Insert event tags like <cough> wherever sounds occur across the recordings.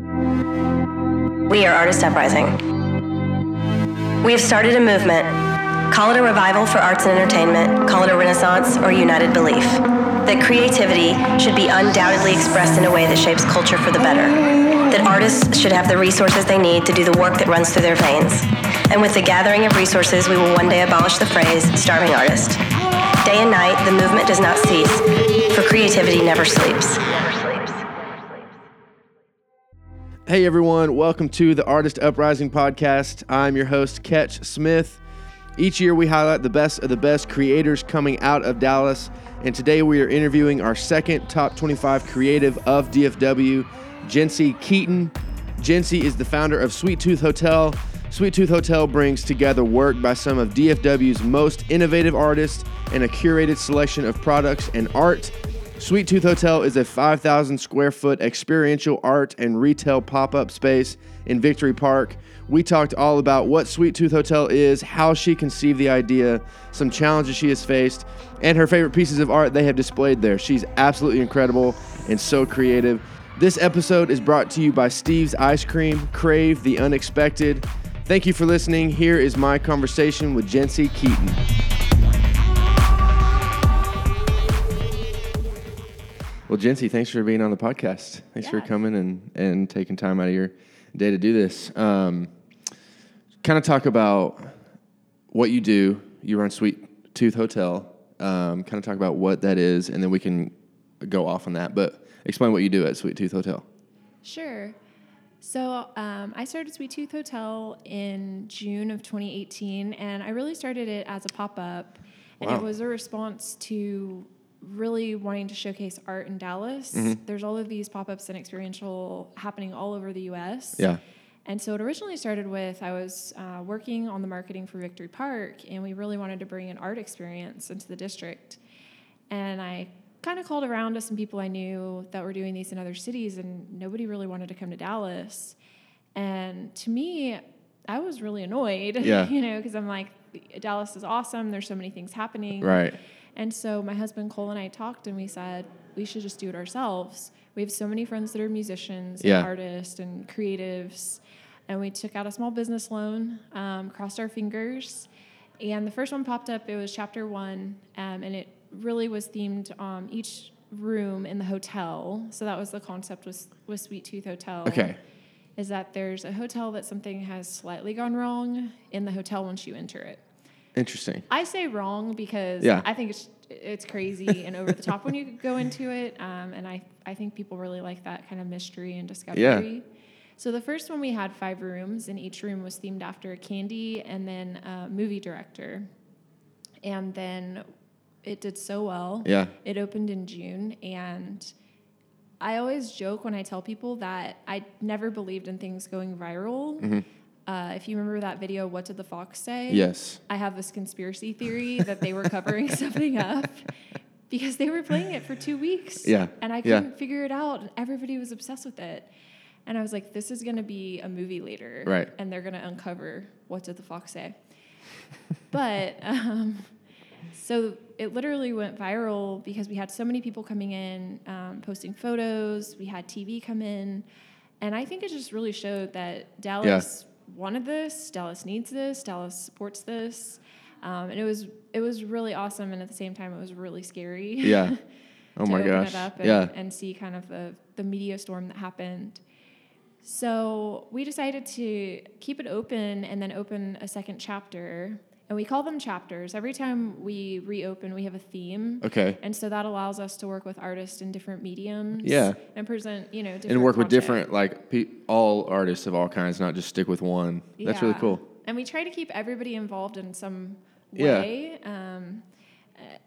We are Artist Uprising. We have started a movement. Call it a revival for arts and entertainment, call it a renaissance or united belief. That creativity should be undoubtedly expressed in a way that shapes culture for the better. That artists should have the resources they need to do the work that runs through their veins. And with the gathering of resources, we will one day abolish the phrase starving artist. Day and night, the movement does not cease, for creativity never sleeps. Hey everyone, welcome to the Artist Uprising podcast. I'm your host, Ketch Smith. Each year we highlight the best of the best creators coming out of Dallas, and today we are interviewing our second top 25 creative of DFW, Jencey Keeton. Jencey is the founder of Sweet Tooth Hotel. Sweet Tooth Hotel brings together work by some of DFW's most innovative artists and a curated selection of products and art Sweet Tooth Hotel is a 5,000 square foot experiential art and retail pop up space in Victory Park. We talked all about what Sweet Tooth Hotel is, how she conceived the idea, some challenges she has faced, and her favorite pieces of art they have displayed there. She's absolutely incredible and so creative. This episode is brought to you by Steve's Ice Cream, Crave the Unexpected. Thank you for listening. Here is my conversation with Jencey Keeton. Well, Jencey, thanks for being on the podcast. Thanks Yeah. for coming and, and taking time out of your day to do this. Um, kind of talk about what you do. You run Sweet Tooth Hotel. Um, kind of talk about what that is, and then we can go off on that. But explain what you do at Sweet Tooth Hotel. Sure. So um, I started Sweet Tooth Hotel in June of 2018, and I really started it as a pop up, and Wow. it was a response to really wanting to showcase art in Dallas. Mm-hmm. There's all of these pop ups and experiential happening all over the U.S. Yeah. And so it originally started with I was uh, working on the marketing for Victory Park, and we really wanted to bring an art experience into the district. And I kind of called around to some people I knew that were doing these in other cities, and nobody really wanted to come to Dallas. And to me, I was really annoyed, Yeah. <laughs> you know, because I'm like, Dallas is awesome. There's so many things happening. Right. And so my husband Cole and I talked, and we said we should just do it ourselves. We have so many friends that are musicians, Yeah. and artists, and creatives, and we took out a small business loan, um, crossed our fingers, and the first one popped up. It was chapter one, um, and it really was themed um, each room in the hotel. So that was the concept with with Sweet Tooth Hotel Okay. is that there's a hotel that something has slightly gone wrong in the hotel once you enter it. Interesting. I say wrong because Yeah. I think it's it's crazy and over the top when you go into it, um, and I I think people really like that kind of mystery and discovery. Yeah. So the first one we had five rooms, and each room was themed after a candy and then a movie director, and then it did so well. Yeah. It opened in June, and I always joke when I tell people that I never believed in things going viral. Uh, if you remember that video, What Did the Fox Say? Yes. I have this conspiracy theory that they were covering <laughs> something up because they were playing it for two weeks. Yeah, And I couldn't figure it out. Everybody was obsessed with it. And I was like, this is going to be a movie later. Right. And they're going to uncover what did the fox say. but <laughs> um, so it literally went viral because we had so many people coming in, um, posting photos. We had TV come in. And I think it just really showed that Dallas wanted this, Dallas needs this, Dallas supports this. Um, and it was it was really awesome, and at the same time, it was really scary. Yeah. <laughs> Oh my gosh. and, yeah. and see kind of the, the media storm that happened. So we decided to keep it open and then open a second chapter. And we call them chapters. Every time we reopen, we have a theme. Okay. And so that allows us to work with artists in different mediums. Yeah. And present, you know, different And work with different, like, pe- all artists of all kinds, not just stick with one. That's really cool. And we try to keep everybody involved in some Yeah. way. Um, uh,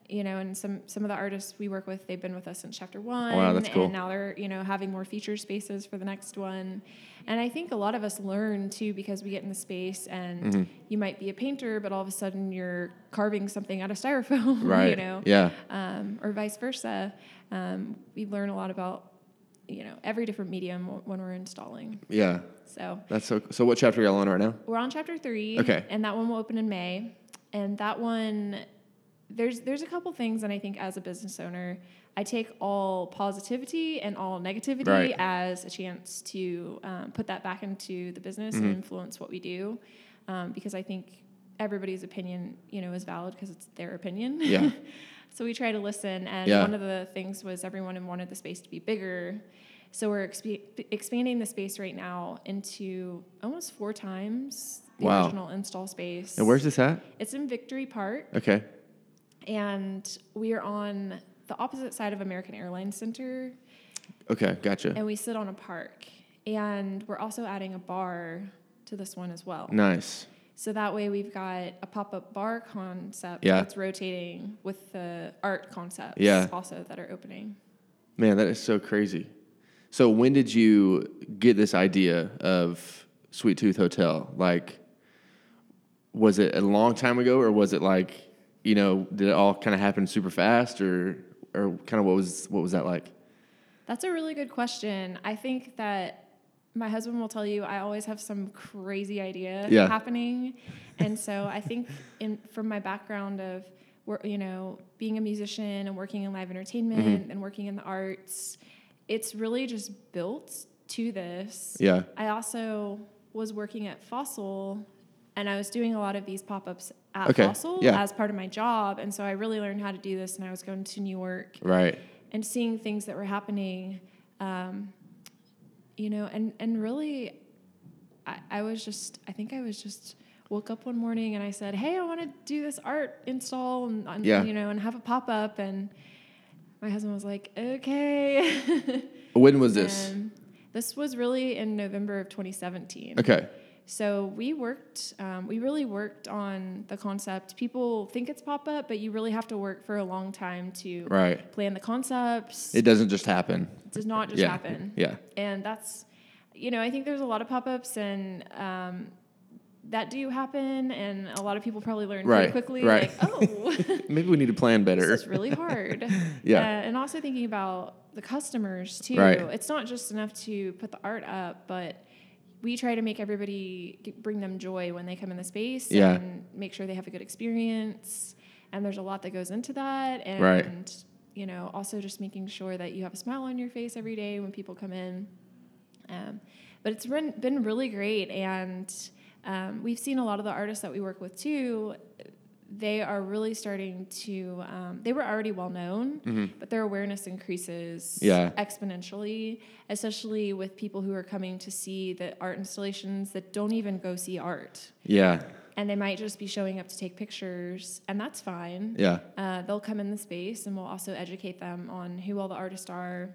you know, and some some of the artists we work with, they've been with us since chapter one. Wow, that's cool. And now they're you know having more feature spaces for the next one. And I think a lot of us learn too because we get in the space and Mm-hmm. you might be a painter, but all of a sudden you're carving something out of styrofoam. <laughs> Right. You know. Yeah. Um, or vice versa. Um, we learn a lot about you know every different medium w- when we're installing. Yeah. So That's so. So, what chapter are y'all on right now? we're on chapter three. Okay. And that one will open in May. And that one, there's there's a couple things and I think as a business owner, I take all positivity and all negativity Right. as a chance to um, put that back into the business Mm-hmm. and influence what we do, um, because I think everybody's opinion, you know, is valid because it's their opinion. Yeah. <laughs> so we try to listen, and Yeah. one of the things was everyone wanted the space to be bigger. So we're exp- expanding the space right now into almost four times the Wow. original install space. And where's this at? It's in Victory Park, Okay. And we are on the opposite side of American Airlines Center, Okay, gotcha. and we sit on a park. And we're also adding a bar to this one as well. Nice. So that way we've got a pop-up bar concept Yeah. that's rotating with the art concepts Yeah. also that are opening. Man, that is so crazy. So when did you get this idea of Sweet Tooth Hotel? Like was it a long time ago or was it like, you know, did it all kind of happen super fast or or kind of what was what was that like? That's a really good question. I think that my husband will tell you I always have some crazy idea Yeah. happening, and so I think in from my background of you know being a musician and working in live entertainment Mm-hmm. and working in the arts, it's really just built to this. Yeah. I also was working at Fossil and I was doing a lot of these pop ups at Okay, Fossil yeah. as part of my job. And so I really learned how to do this and I was going to New York Right. and seeing things that were happening. Um, you know, and, and really, I, I was just, I think I was just woke up one morning and I said, Hey, I want to do this art install and, and, Yeah. you know, and have a pop up. And my husband was like, okay. When was <laughs> this? And this was really in November of 2017. Okay. So we worked, um, we really worked on the concept. People think it's pop up, but you really have to work for a long time to Right. plan the concepts. It doesn't just happen. It does not just yeah. happen. Yeah. And that's, you know, I think there's a lot of pop ups and um, that do happen. And a lot of people probably learn Right, pretty quickly, right. like, <laughs> oh, Maybe we need to plan better. It's really hard. <laughs> Yeah. Uh, and also thinking about the customers too. Right. It's not just enough to put the art up, but we try to make everybody bring them joy when they come in the space Yeah. and make sure they have a good experience. And there's a lot that goes into that. And, Right. you know, also just making sure that you have a smile on your face every day when people come in. Um, but it's been, been really great. And um, we've seen a lot of the artists that we work with too. They are really starting to, um, they were already well known, but their awareness increases Mm-hmm. Yeah. exponentially, especially with people who are coming to see the art installations that don't even go see art. Yeah. And they might just be showing up to take pictures, and that's fine. Yeah. Uh, they'll come in the space and we'll also educate them on who all the artists are,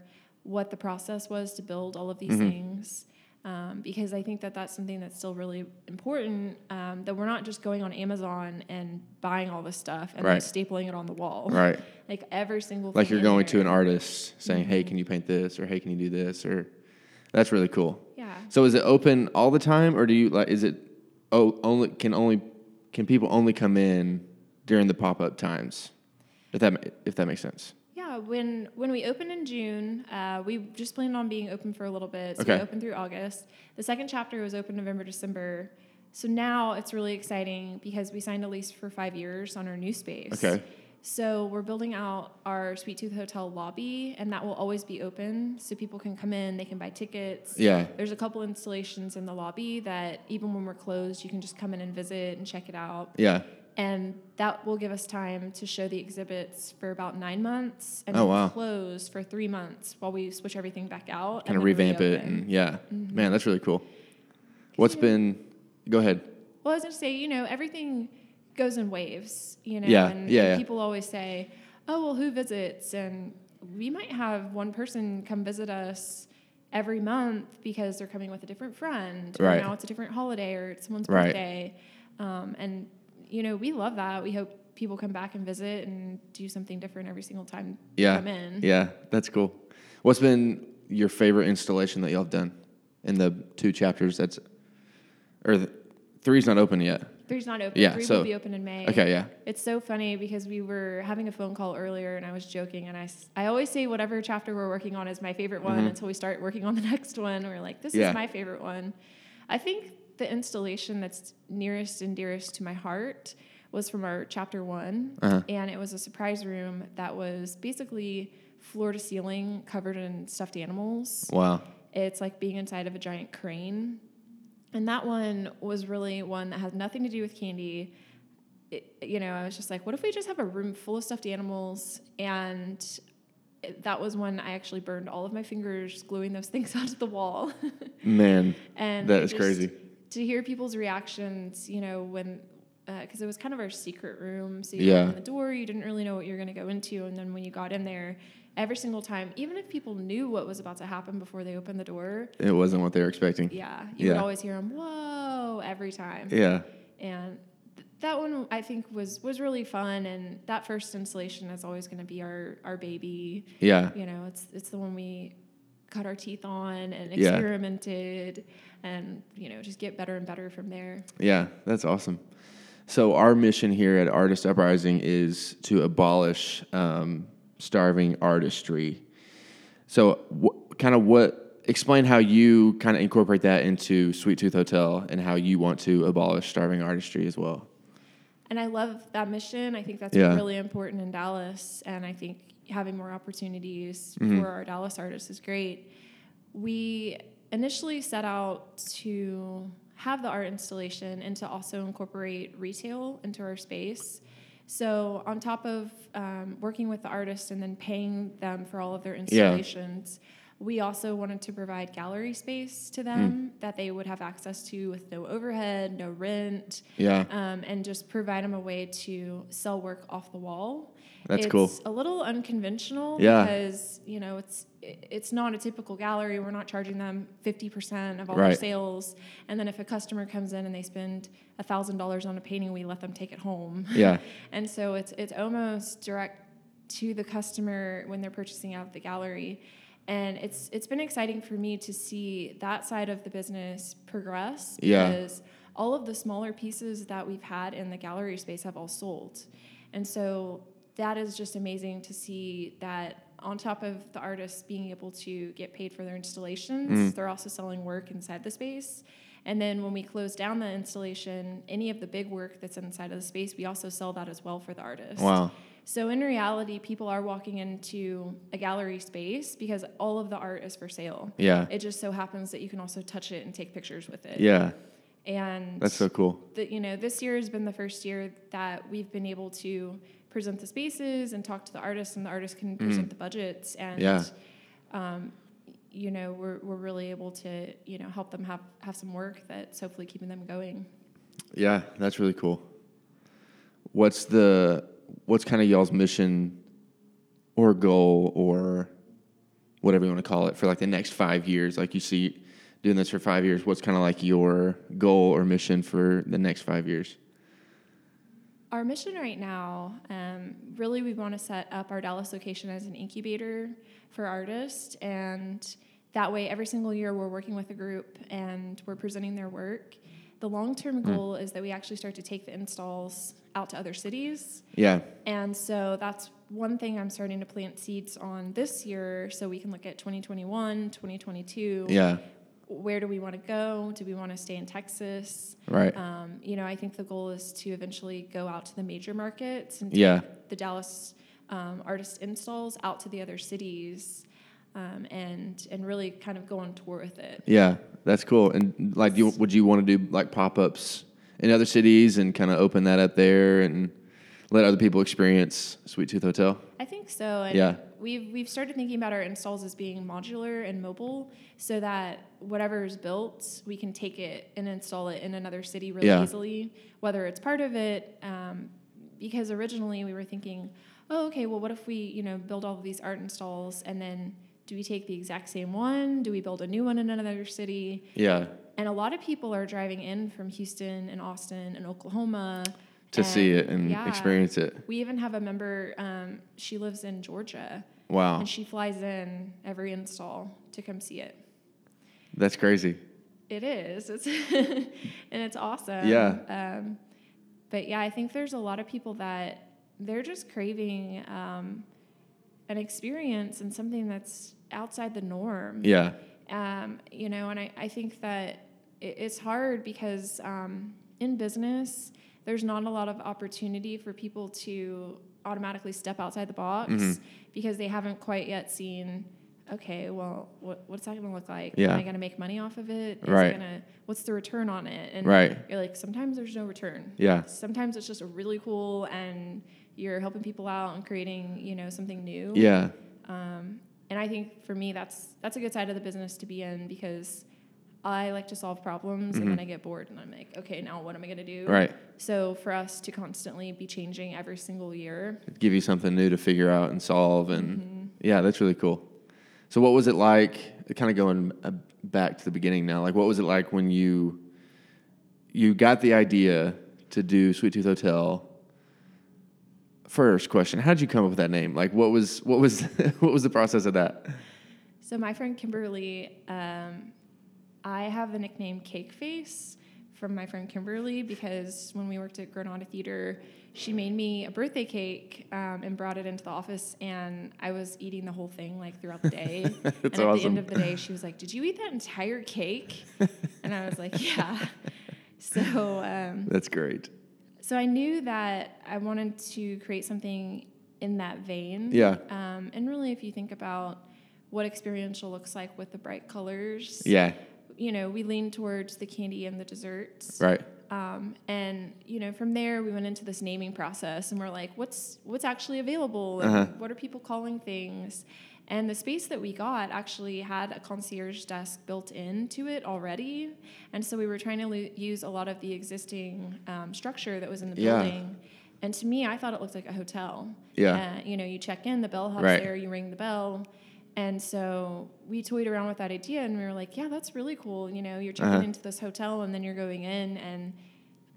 what the process was to build all of these Mm-hmm. things. Um, because I think that that's something that's still really important. Um, that we're not just going on Amazon and buying all this stuff and Right. then stapling it on the wall. <laughs> Right. Like every single thing. Like you're in going to an artist saying, "Hey, can you paint this?" or "Hey, can you do this?" or That's really cool. Yeah. So is it open all the time, or do you like? Is it oh only can only can people only come in during the pop up times? If that if that makes sense. Yeah, when when we opened in June, uh, we just planned on being open for a little bit. So Okay. we opened through August. The second chapter was open November, December. So now it's really exciting because we signed a lease for five years on our new space. Okay. So we're building out our Sweet Tooth Hotel lobby, and that will always be open, so people can come in, they can buy tickets. Yeah. There's a couple installations in the lobby that even when we're closed, you can just come in and visit and check it out Yeah. And that will give us time to show the exhibits for about nine months and Oh, then wow. close for three months while we switch everything back out Kind of revamp it, and yeah, Mm-hmm. man, that's really cool. What's been? Go ahead. well i was going to say you know everything goes in waves you know Yeah, and, yeah, and yeah. people always say oh well who visits and we might have one person come visit us every month because they're coming with a different friend or Right. now it's a different holiday or it's someone's Right. birthday um, and you know we love that we hope people come back and visit and do something different every single time they Yeah. come in Yeah, that's cool. What's been your favorite installation that y'all have done in the two chapters? That's or the, three's not open yet. Three's not open. Yeah, Three so- will be open in May. Okay, yeah. It's so funny because we were having a phone call earlier and I was joking and I, I always say whatever chapter we're working on is my favorite one until we start working on the <laughs> next one. We're like, this Mm-hmm. Yeah. is my favorite one. I think the installation that's nearest and dearest to my heart was from our chapter one, Uh-huh. and it was a surprise room that was basically floor to ceiling covered in stuffed animals. Wow. It's like being inside of a giant crane. And that one was really one that has nothing to do with candy. It, you know, I was just like, what if we just have a room full of stuffed animals? And that was when I actually burned all of my fingers gluing those <laughs> things onto the wall. Man. and That is crazy. To hear people's reactions, you know, when uh, because it was kind of our secret room, so you Yeah. opened the door, you didn't really know what you were going to go into, and then when you got in there, every single time, even if people knew what was about to happen before they opened the door, It wasn't what they were expecting. yeah, you would always hear them, "Whoa!" every time. Yeah. And th- that one I think was was really fun, and that first installation is always going to be our our baby. Yeah. You know, it's it's the one we cut our teeth on and Yeah. experimented, and you know, just get better and better from there. Yeah, that's awesome. So our mission here at Artist Uprising is to abolish um, starving artistry. So, wh- kind of what explain how you kind of incorporate that into Sweet Tooth Hotel and how you want to abolish starving artistry as well. And I love that mission. I think that's Yeah. really important in Dallas. And I think having more opportunities Mm-hmm. for our Dallas artists is great. We initially set out to have the art installation and to also incorporate retail into our space. So, on top of um, working with the artists and then paying them for all of their installations, we also wanted to provide gallery space to them that they would have access to with no overhead, no rent Yeah. um, and just provide them a way to sell work off the wall. That's it's cool. a little unconventional Yeah. because you know it's it's not a typical gallery. We're not charging them fifty percent of all our sales, and then if a customer comes in and they spend thousand dollars on a painting, we let them take it home. Yeah. <laughs> and so it's it's almost direct to the customer when they're purchasing out of the gallery. And it's it's been exciting for me to see that side of the business progress Yeah. because all of the smaller pieces that we've had in the gallery space have all sold. And so that is just amazing to see that on top of the artists being able to get paid for their installations, mm. they're also selling work inside the space. And then when we close down the installation, any of the big work that's inside of the space, we also sell that as well for the artist. Wow. So in reality, people are walking into a gallery space because all of the art is for sale. Yeah. It just so happens that you can also touch it and take pictures with it. Yeah. And That's so cool. that you know this year has been the first year that we've been able to present the spaces and talk to the artists and the artists can present the budgets and Yeah. um, you know we're, we're really able to you know help them have have some work that's hopefully keeping them going Yeah, that's really cool. What's the what's kind of y'all's mission or goal or whatever you want to call it for like the next five years? Like you see doing this for five years, what's kind of like your goal or mission for the next five years? Our mission right now, um, really, we want to set up our Dallas location as an incubator for artists, and that way, every single year, we're working with a group and we're presenting their work. The long-term goal is that we actually start to take the installs out to other cities, Yeah, and so that's one thing I'm starting to plant seeds on this year, so we can look at 2021, 2022 yeah, where do we want to go? Do we want to stay in Texas? right. Um, you know, I think the goal is to eventually go out to the major markets and Yeah. the Dallas um, artist installs out to the other cities, um, and and really kind of go on tour with it. Yeah, that's cool. And like, you, would you want to do like pop ups in other cities and kind of open that up there and let other people experience Sweet Tooth Hotel? I think so. And Yeah. We've we've started thinking about our installs as being modular and mobile, so that whatever is built, we can take it and install it in another city really Yeah. easily. Whether it's part of it, um, because originally we were thinking, oh, okay, well, what if we you know build all of these art installs and then do we take the exact same one? Do we build a new one in another city? Yeah, And a lot of people are driving in from Houston and Austin and Oklahoma to see it and yeah. experience it. We even have a member. Um, she lives in Georgia, Wow, and she flies in every install to come see it. that's crazy. It is. It's <laughs> and it's awesome. Yeah. Um, but yeah, I think there's a lot of people that they're just craving um, an experience and something that's outside the norm. Yeah, um, you know and I, I think that it, it's hard because um, in business there's not a lot of opportunity for people to automatically step outside the box Mhm. because they haven't quite yet seen okay well what, what's that going to look like Yeah. am i going to make money off of it Is Right. it gonna, what's the return on it and Right. you're like sometimes there's no return Yeah. sometimes it's just a really cool and you're helping people out and creating you know something new Yeah. um, and I think for me, that's that's a good side of the business to be in because I like to solve problems, and then I get bored, and I'm like, okay, now what am I going to do? Mm-hmm. Right. So for us to constantly be changing every single year, Give you something new to figure out and solve, and Mm-hmm. yeah, that's really cool. So, what was it like? Kind of going uh, back to the beginning now. Like, what was it like when you you got the idea to do Sweet Tooth Hotel? First question: How did you come up with that name? Like, what was what was <laughs> what was the process of that? So my friend Kimberly, um, I have the nickname Cake Face from my friend Kimberly because when we worked at Granada Theater, she made me a birthday cake um, and brought it into the office, and I was eating the whole thing like throughout the day. <laughs> and at the end of the day, she was like, "Did you eat that entire cake?" and I was like, "Yeah." <laughs> So. Um, That's great. so I knew that I wanted to create something in that vein. Yeah. Um, and really, if you think about what experiential looks like with the bright colors, Yeah. You know, we leaned towards the candy and the desserts. Right. Um, and you know, from there, we went into this naming process, and we're like, what's what's actually available, and Uh-huh. what are people calling things? And the space that we got actually had a concierge desk built into it already, and so we were trying to lo- use a lot of the existing um, structure that was in the Yeah. building. And to me, I thought it looked like a hotel. Yeah. Uh, you know, you check in, the bellhop's Right. there, you ring the bell. And so we toyed around with that idea and we were like, yeah, that's really cool. You know, you're checking Uh-huh. into this hotel and then you're going in and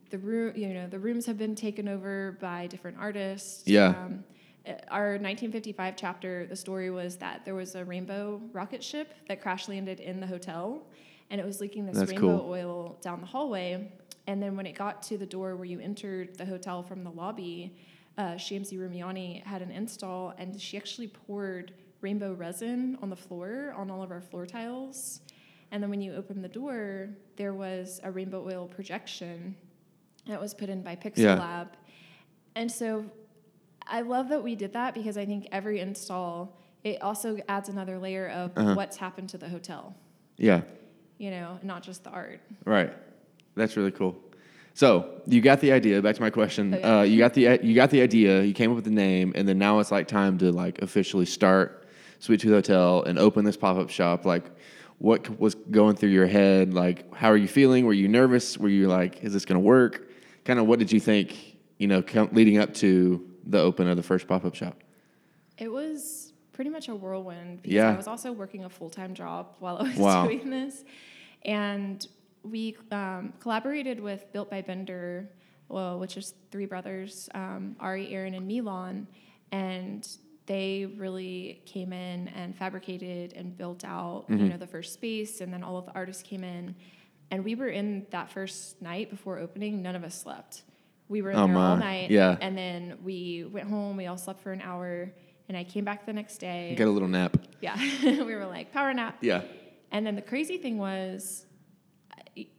the room, you know, the rooms have been taken over by different artists. Yeah. Um, uh, our 1955 chapter, the story was that there was a rainbow rocket ship that crash landed in the hotel and it was leaking this That's rainbow cool. oil down the hallway. And then when it got to the door where you entered the hotel from the lobby, uh, Shamsi Rumiani had an install, and she actually poured rainbow resin on the floor on all of our floor tiles. And then when you open the door, there was a rainbow oil projection that was put in by Pixel Yeah. Lab. And so I love that we did that because I think every install it also adds another layer of Uh-huh. what's happened to the hotel, Yeah. you know, not just the art. Right. That's really cool. So you got the idea. Back to my question. Uh, you got the you got the idea. You came up with the name, and then now it's like time to like officially start Sweet Tooth Hotel and open this pop up shop. Like, what was going through your head? Like, how are you feeling? Were you nervous? Were you like, is this going to work? Kind of, what did you think? You know, leading up to the open of the first pop up shop. It was pretty much a whirlwind because Yeah. I was also working a full time job while I was Wow. doing this. And we um, collaborated with Built by Bender, well, which is three brothers, um, Ari, Aaron, and Milan. And they really came in and fabricated and built out, Mm-hmm. you know, the first space. And then all of the artists came in. And we were in that first night before opening, none of us slept. We were in Oh, there all night. Yeah. And then we went home, we all slept for an hour, and I came back the next day. Got a little nap. Yeah. <laughs> we were like, power nap. Yeah. And then the crazy thing was,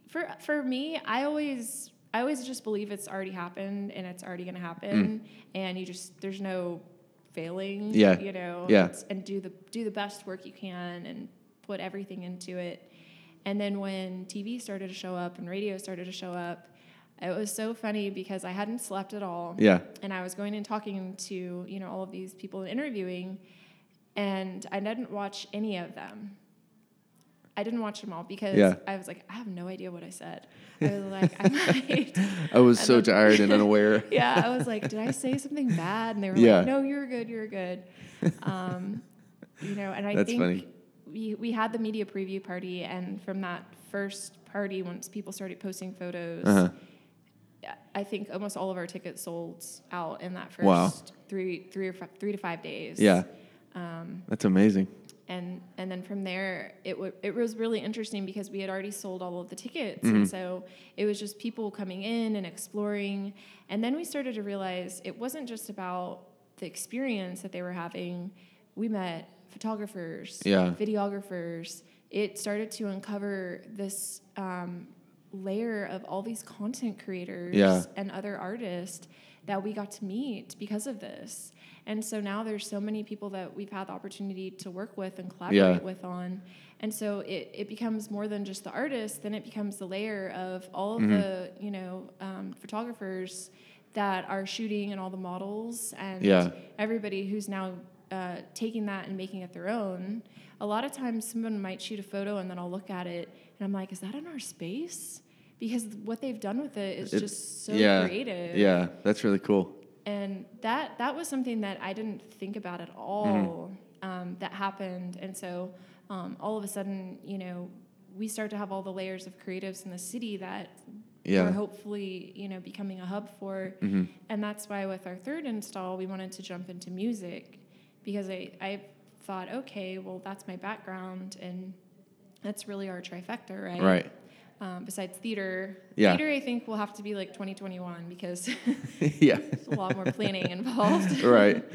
for for me, I always I always just believe it's already happened and it's already gonna happen, and you just there's no failing. Yeah. You know. Yeah. And do the do the best work you can and put everything into it. And then when TV started to show up and radio started to show up, it was so funny because I hadn't slept at all Yeah. and I was going and talking to you know all of these people and interviewing, and I didn't watch any of them. I didn't watch them all because Yeah. I was like, I have no idea what I said. I was like, I <laughs> might. I was And so then- tired and <laughs> unaware. yeah, I was like, did I say something bad? And they were Yeah. like, No, you're good, you're good. <laughs> Um, you know, and I That's think funny. we we had the media preview party, and from that first party, once people started posting photos, Uh-huh. I think almost all of our tickets sold out in that first Wow. three three or five, three to five days. Yeah. Um, That's amazing. And and then from there, it w- it was really interesting because we had already sold all of the tickets, Mm-hmm. and so it was just people coming in and exploring. And then we started to realize it wasn't just about the experience that they were having. We met photographers, Yeah. videographers. It started to uncover this um, layer of all these content creators Yeah. and other artists that we got to meet because of this. And so now there's so many people that we've had the opportunity to work with and collaborate Yeah. with on. And so it, it becomes more than just the artist, then it becomes the layer of all of Mm-hmm. the, you know, um, photographers that are shooting and all the models and Yeah. everybody who's now uh, taking that and making it their own. A lot of times, someone might shoot a photo and then I'll look at it and I'm like, is that in our space? Because what they've done with it is It- just so yeah. creative. Yeah, that's really cool. And that that was something that I didn't think about at all. Um, that happened, and so um, all of a sudden, you know, we start to have all the layers of creatives in the city that Yeah. we're hopefully you know becoming a hub for. Mm-hmm. And that's why with our third install, we wanted to jump into music because I I thought, okay, well that's my background and that's really our trifecta, right? Right. Um, besides theater, Yeah. theater I think will have to be like 2021 because <laughs> <laughs> yeah. there's a lot more planning involved. <laughs> right.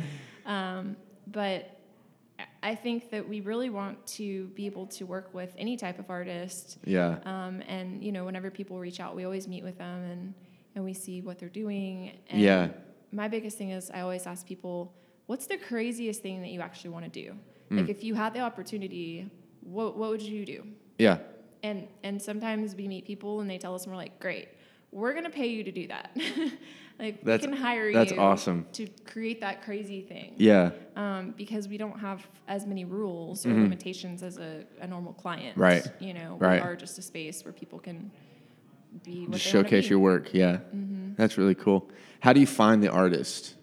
Um, but I think that we really want to be able to work with any type of artist. Yeah. Um, and you know, whenever people reach out, we always meet with them and and we see what they're doing. And Yeah. My biggest thing is I always ask people, what's the craziest thing that you actually want to do? Mm. Like if you had the opportunity, what what would you do? Yeah. And and sometimes we meet people and they tell us and we're like, great, we're gonna pay you to do that. <laughs> like That's- we can hire that's you awesome. to create that crazy thing. Yeah. Um, because we don't have as many rules or limitations as a, a normal client. Mm-hmm. Right. You know, Right. we are just a space where people can be what Just showcase your work. Yeah. Mm-hmm. That's really cool. How do you find the artist?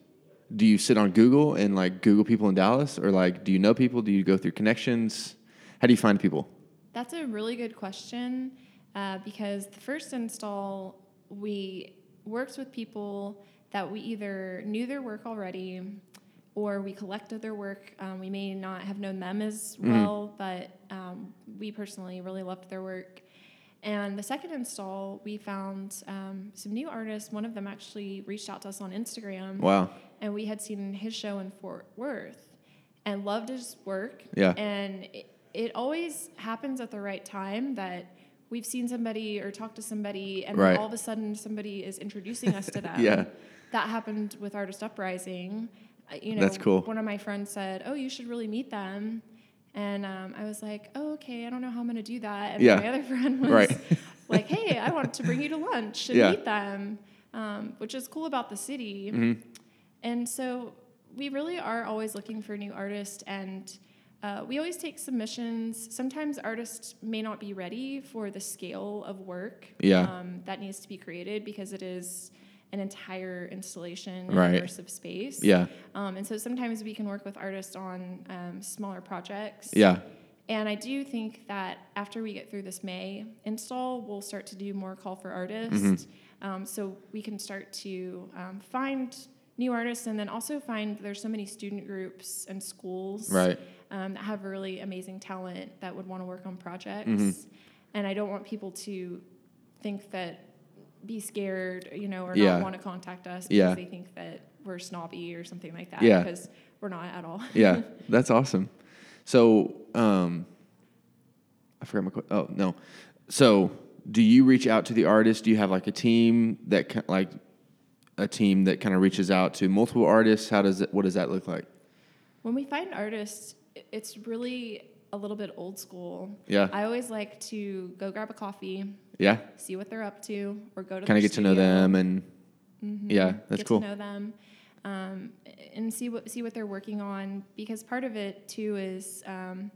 Do you sit on Google and like Google people in Dallas or like do you know people? Do you go through connections? How do you find people? That's a really good question uh, because the first install we worked with people that we either knew their work already or we collected their work. Um, we may not have known them as well, but um, we personally really loved their work. And the second install, we found um, some new artists. One of them actually reached out to us on Instagram Wow. and we had seen his show in Fort Worth and loved his work. Yeah. And it, it always happens at the right time that we've seen somebody or talked to somebody, and Right. all of a sudden somebody is introducing us to <laughs> them. Yeah. That happened with Artist Uprising. You know, That's cool. One of my friends said, "Oh, you should really meet them," and um, I was like, "Oh, okay. I don't know how I'm going to do that." And Yeah. my other <laughs> friend was Right. <laughs> like, "Hey, I want to bring you to lunch and Yeah. meet them," um, which is cool about the city. Mm-hmm. And so we really are always looking for new artists, and uh, we always take submissions. Sometimes artists may not be ready for the scale of work Yeah. um, that needs to be created because it is an entire installation, in Right. immersive space. Yeah. Um, and so sometimes we can work with artists on um, smaller projects. Yeah. And I do think that after we get through this May install, we'll start to do more call for artists. Mm-hmm. Um, so we can start to um, find new artists and then also find there's so many student groups and schools Right. um, that have really amazing talent that would want to work on projects. Mm-hmm. And I don't want people to think that be scared, you know, or Yeah. not want to contact us because Yeah. they think that we're snobby or something like that. Yeah. Because we're not at all. Yeah. <laughs> That's awesome. So, um, I forgot my question. Oh, no. So, do you reach out to the artist? Do you have like a team that ki- like a team that kind of reaches out to multiple artists? How does it, what does that look like? When we find artists, it's really a little bit old school. Yeah. I always like to go grab a coffee, Yeah. see what they're up to, or go to Kind of get to know them and yeah, that's get cool. to know them, um, and see what see what they're working on. Because part of it too is um,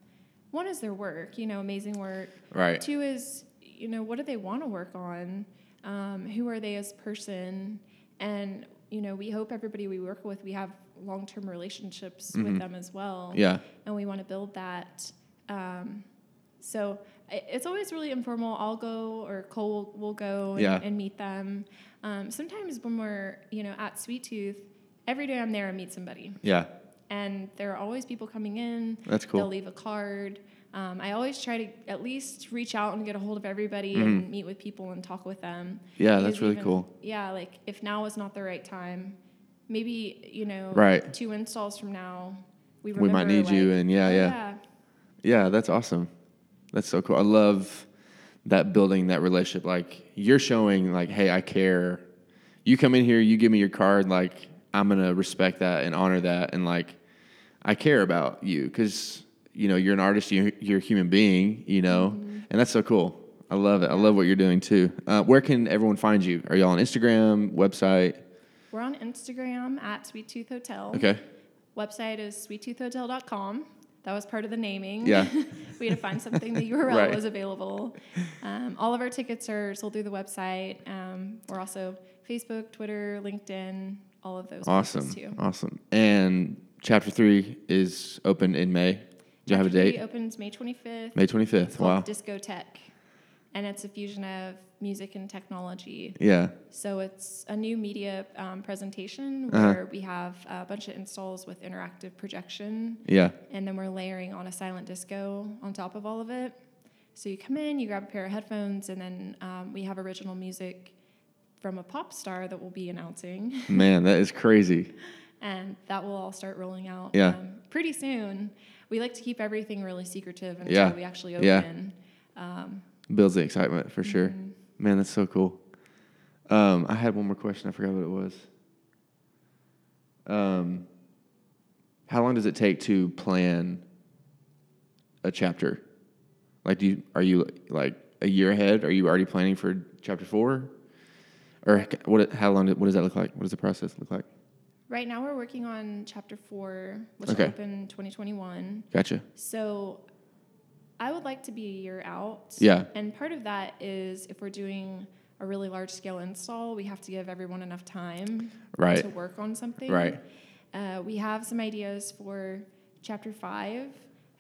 one is their work, you know, amazing work. Right. Two is you know what do they want to work on? Um, who are they as person? And you know, we hope everybody we work with, we have long term relationships with them as well. Mm-hmm. Yeah. and we want to build that. Um, so it's always really informal. I'll go or Cole will, will go and, Yeah. and meet them. Um, sometimes when we're you know at Sweet Tooth, every day I'm there and meet somebody, Yeah. and there are always people coming in. That's cool. They'll leave a card. Um, I always try to at least reach out and get a hold of everybody and meet with people and talk with them. Mm-hmm. Yeah, that's really even- cool. Yeah, like if now is not the right time, maybe you know, Right. two installs from now, we We might remember, need you and yeah, oh, yeah. Yeah, that's awesome. That's so cool. I love that building that relationship. Like you're showing like, hey, I care. You come in here, you give me your card, like I'm gonna respect that and honor that, and like I care about you because you know you're an artist, you're, you're a human being, you know, and that's so cool. I love it. I love what you're doing too. Uh, where can everyone find you? Are you all on Instagram, website? We're on Instagram at Sweet Tooth Hotel. Okay. Website is sweettoothhotel.com. That was part of the naming. Yeah. <laughs> we had to find something the URL <laughs> Right. was available. Um, all of our tickets are sold through the website. Um, we're also Facebook, Twitter, LinkedIn, all of those Awesome. too. Awesome. And chapter three is open in May. Do you have a date? opens May 25th. May 25th. It's called Wow. Discotech. And it's a fusion of music and technology. Yeah. So it's a new media um, presentation Uh-huh. where we have a bunch of installs with interactive projection, Yeah. and then we're layering on a silent disco on top of all of it. So you come in, you grab a pair of headphones, and then um, we have original music from a pop star that we'll be announcing, Man, that is crazy. <laughs> and that will all start rolling out Yeah. um, pretty soon. We like to keep everything really secretive until Yeah. we actually Yeah. open. Um, Builds the excitement for sure. Mm-hmm. Man, that's so cool. Um, I had one more question. I forgot what it was. Um, how long does it take to plan a chapter? Like, do you are you like a year ahead? Are you already planning for chapter four? Or what? How long? What does that look like? What does the process look like? Right now, we're working on chapter four, which Okay. will open 2021. Gotcha. So I would like to be a year out. Yeah. And part of that is if we're doing a really large scale install, we have to give everyone enough time Right. to work on something. Right. Uh, we have some ideas for chapter five,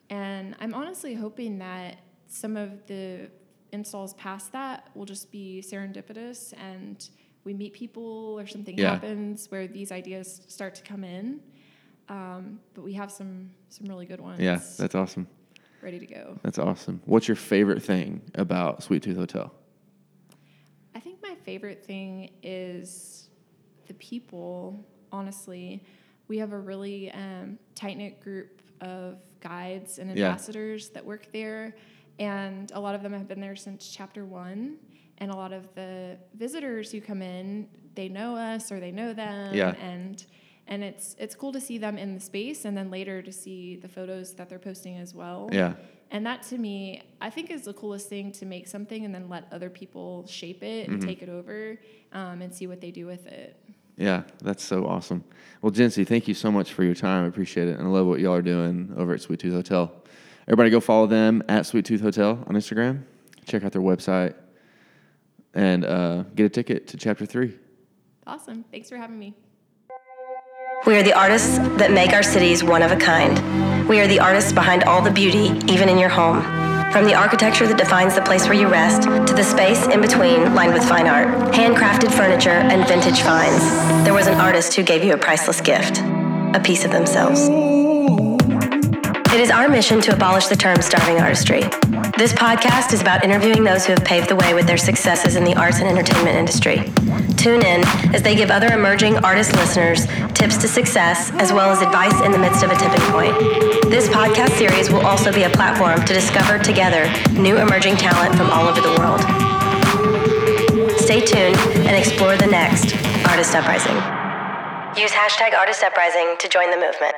and I'm honestly hoping that some of the installs past that will just be serendipitous and we meet people or something Yeah. happens where these ideas start to come in. Um, but we have some some really good ones Yeah, that's awesome. ready to go. That's awesome. What's your favorite thing about Sweet Tooth Hotel? I think my favorite thing is the people, honestly. We have a really um, tight knit group of guides and Yeah. ambassadors that work there, and a lot of them have been there since chapter one. And a lot of the visitors who come in, they know us or they know them, Yeah. and and it's it's cool to see them in the space, and then later to see the photos that they're posting as well. Yeah. And that to me, I think is the coolest thing to make something and then let other people shape it and Mm-hmm. take it over um, and see what they do with it. Yeah, that's so awesome. Well, Jencey, thank you so much for your time. I appreciate it. And I love what y'all are doing over at Sweet Tooth Hotel. Everybody go follow them at Sweet Tooth Hotel on Instagram. Check out their website and uh, get a ticket to chapter three. Awesome. Thanks for having me. We are the artists that make our cities one of a kind. We are the artists behind all the beauty, even in your home. From the architecture that defines the place where you rest, to the space in between lined with fine art, handcrafted furniture, and vintage finds, there was an artist who gave you a priceless gift a piece of themselves. It is our mission to abolish the term starving artistry. This podcast is about interviewing those who have paved the way with their successes in the arts and entertainment industry. Tune in as they give other emerging artist listeners tips to success as well as advice in the midst of a tipping point. This podcast series will also be a platform to discover together new emerging talent from all over the world. Stay tuned and explore the next Artist Uprising. Use hashtag Artist Uprising to join the movement.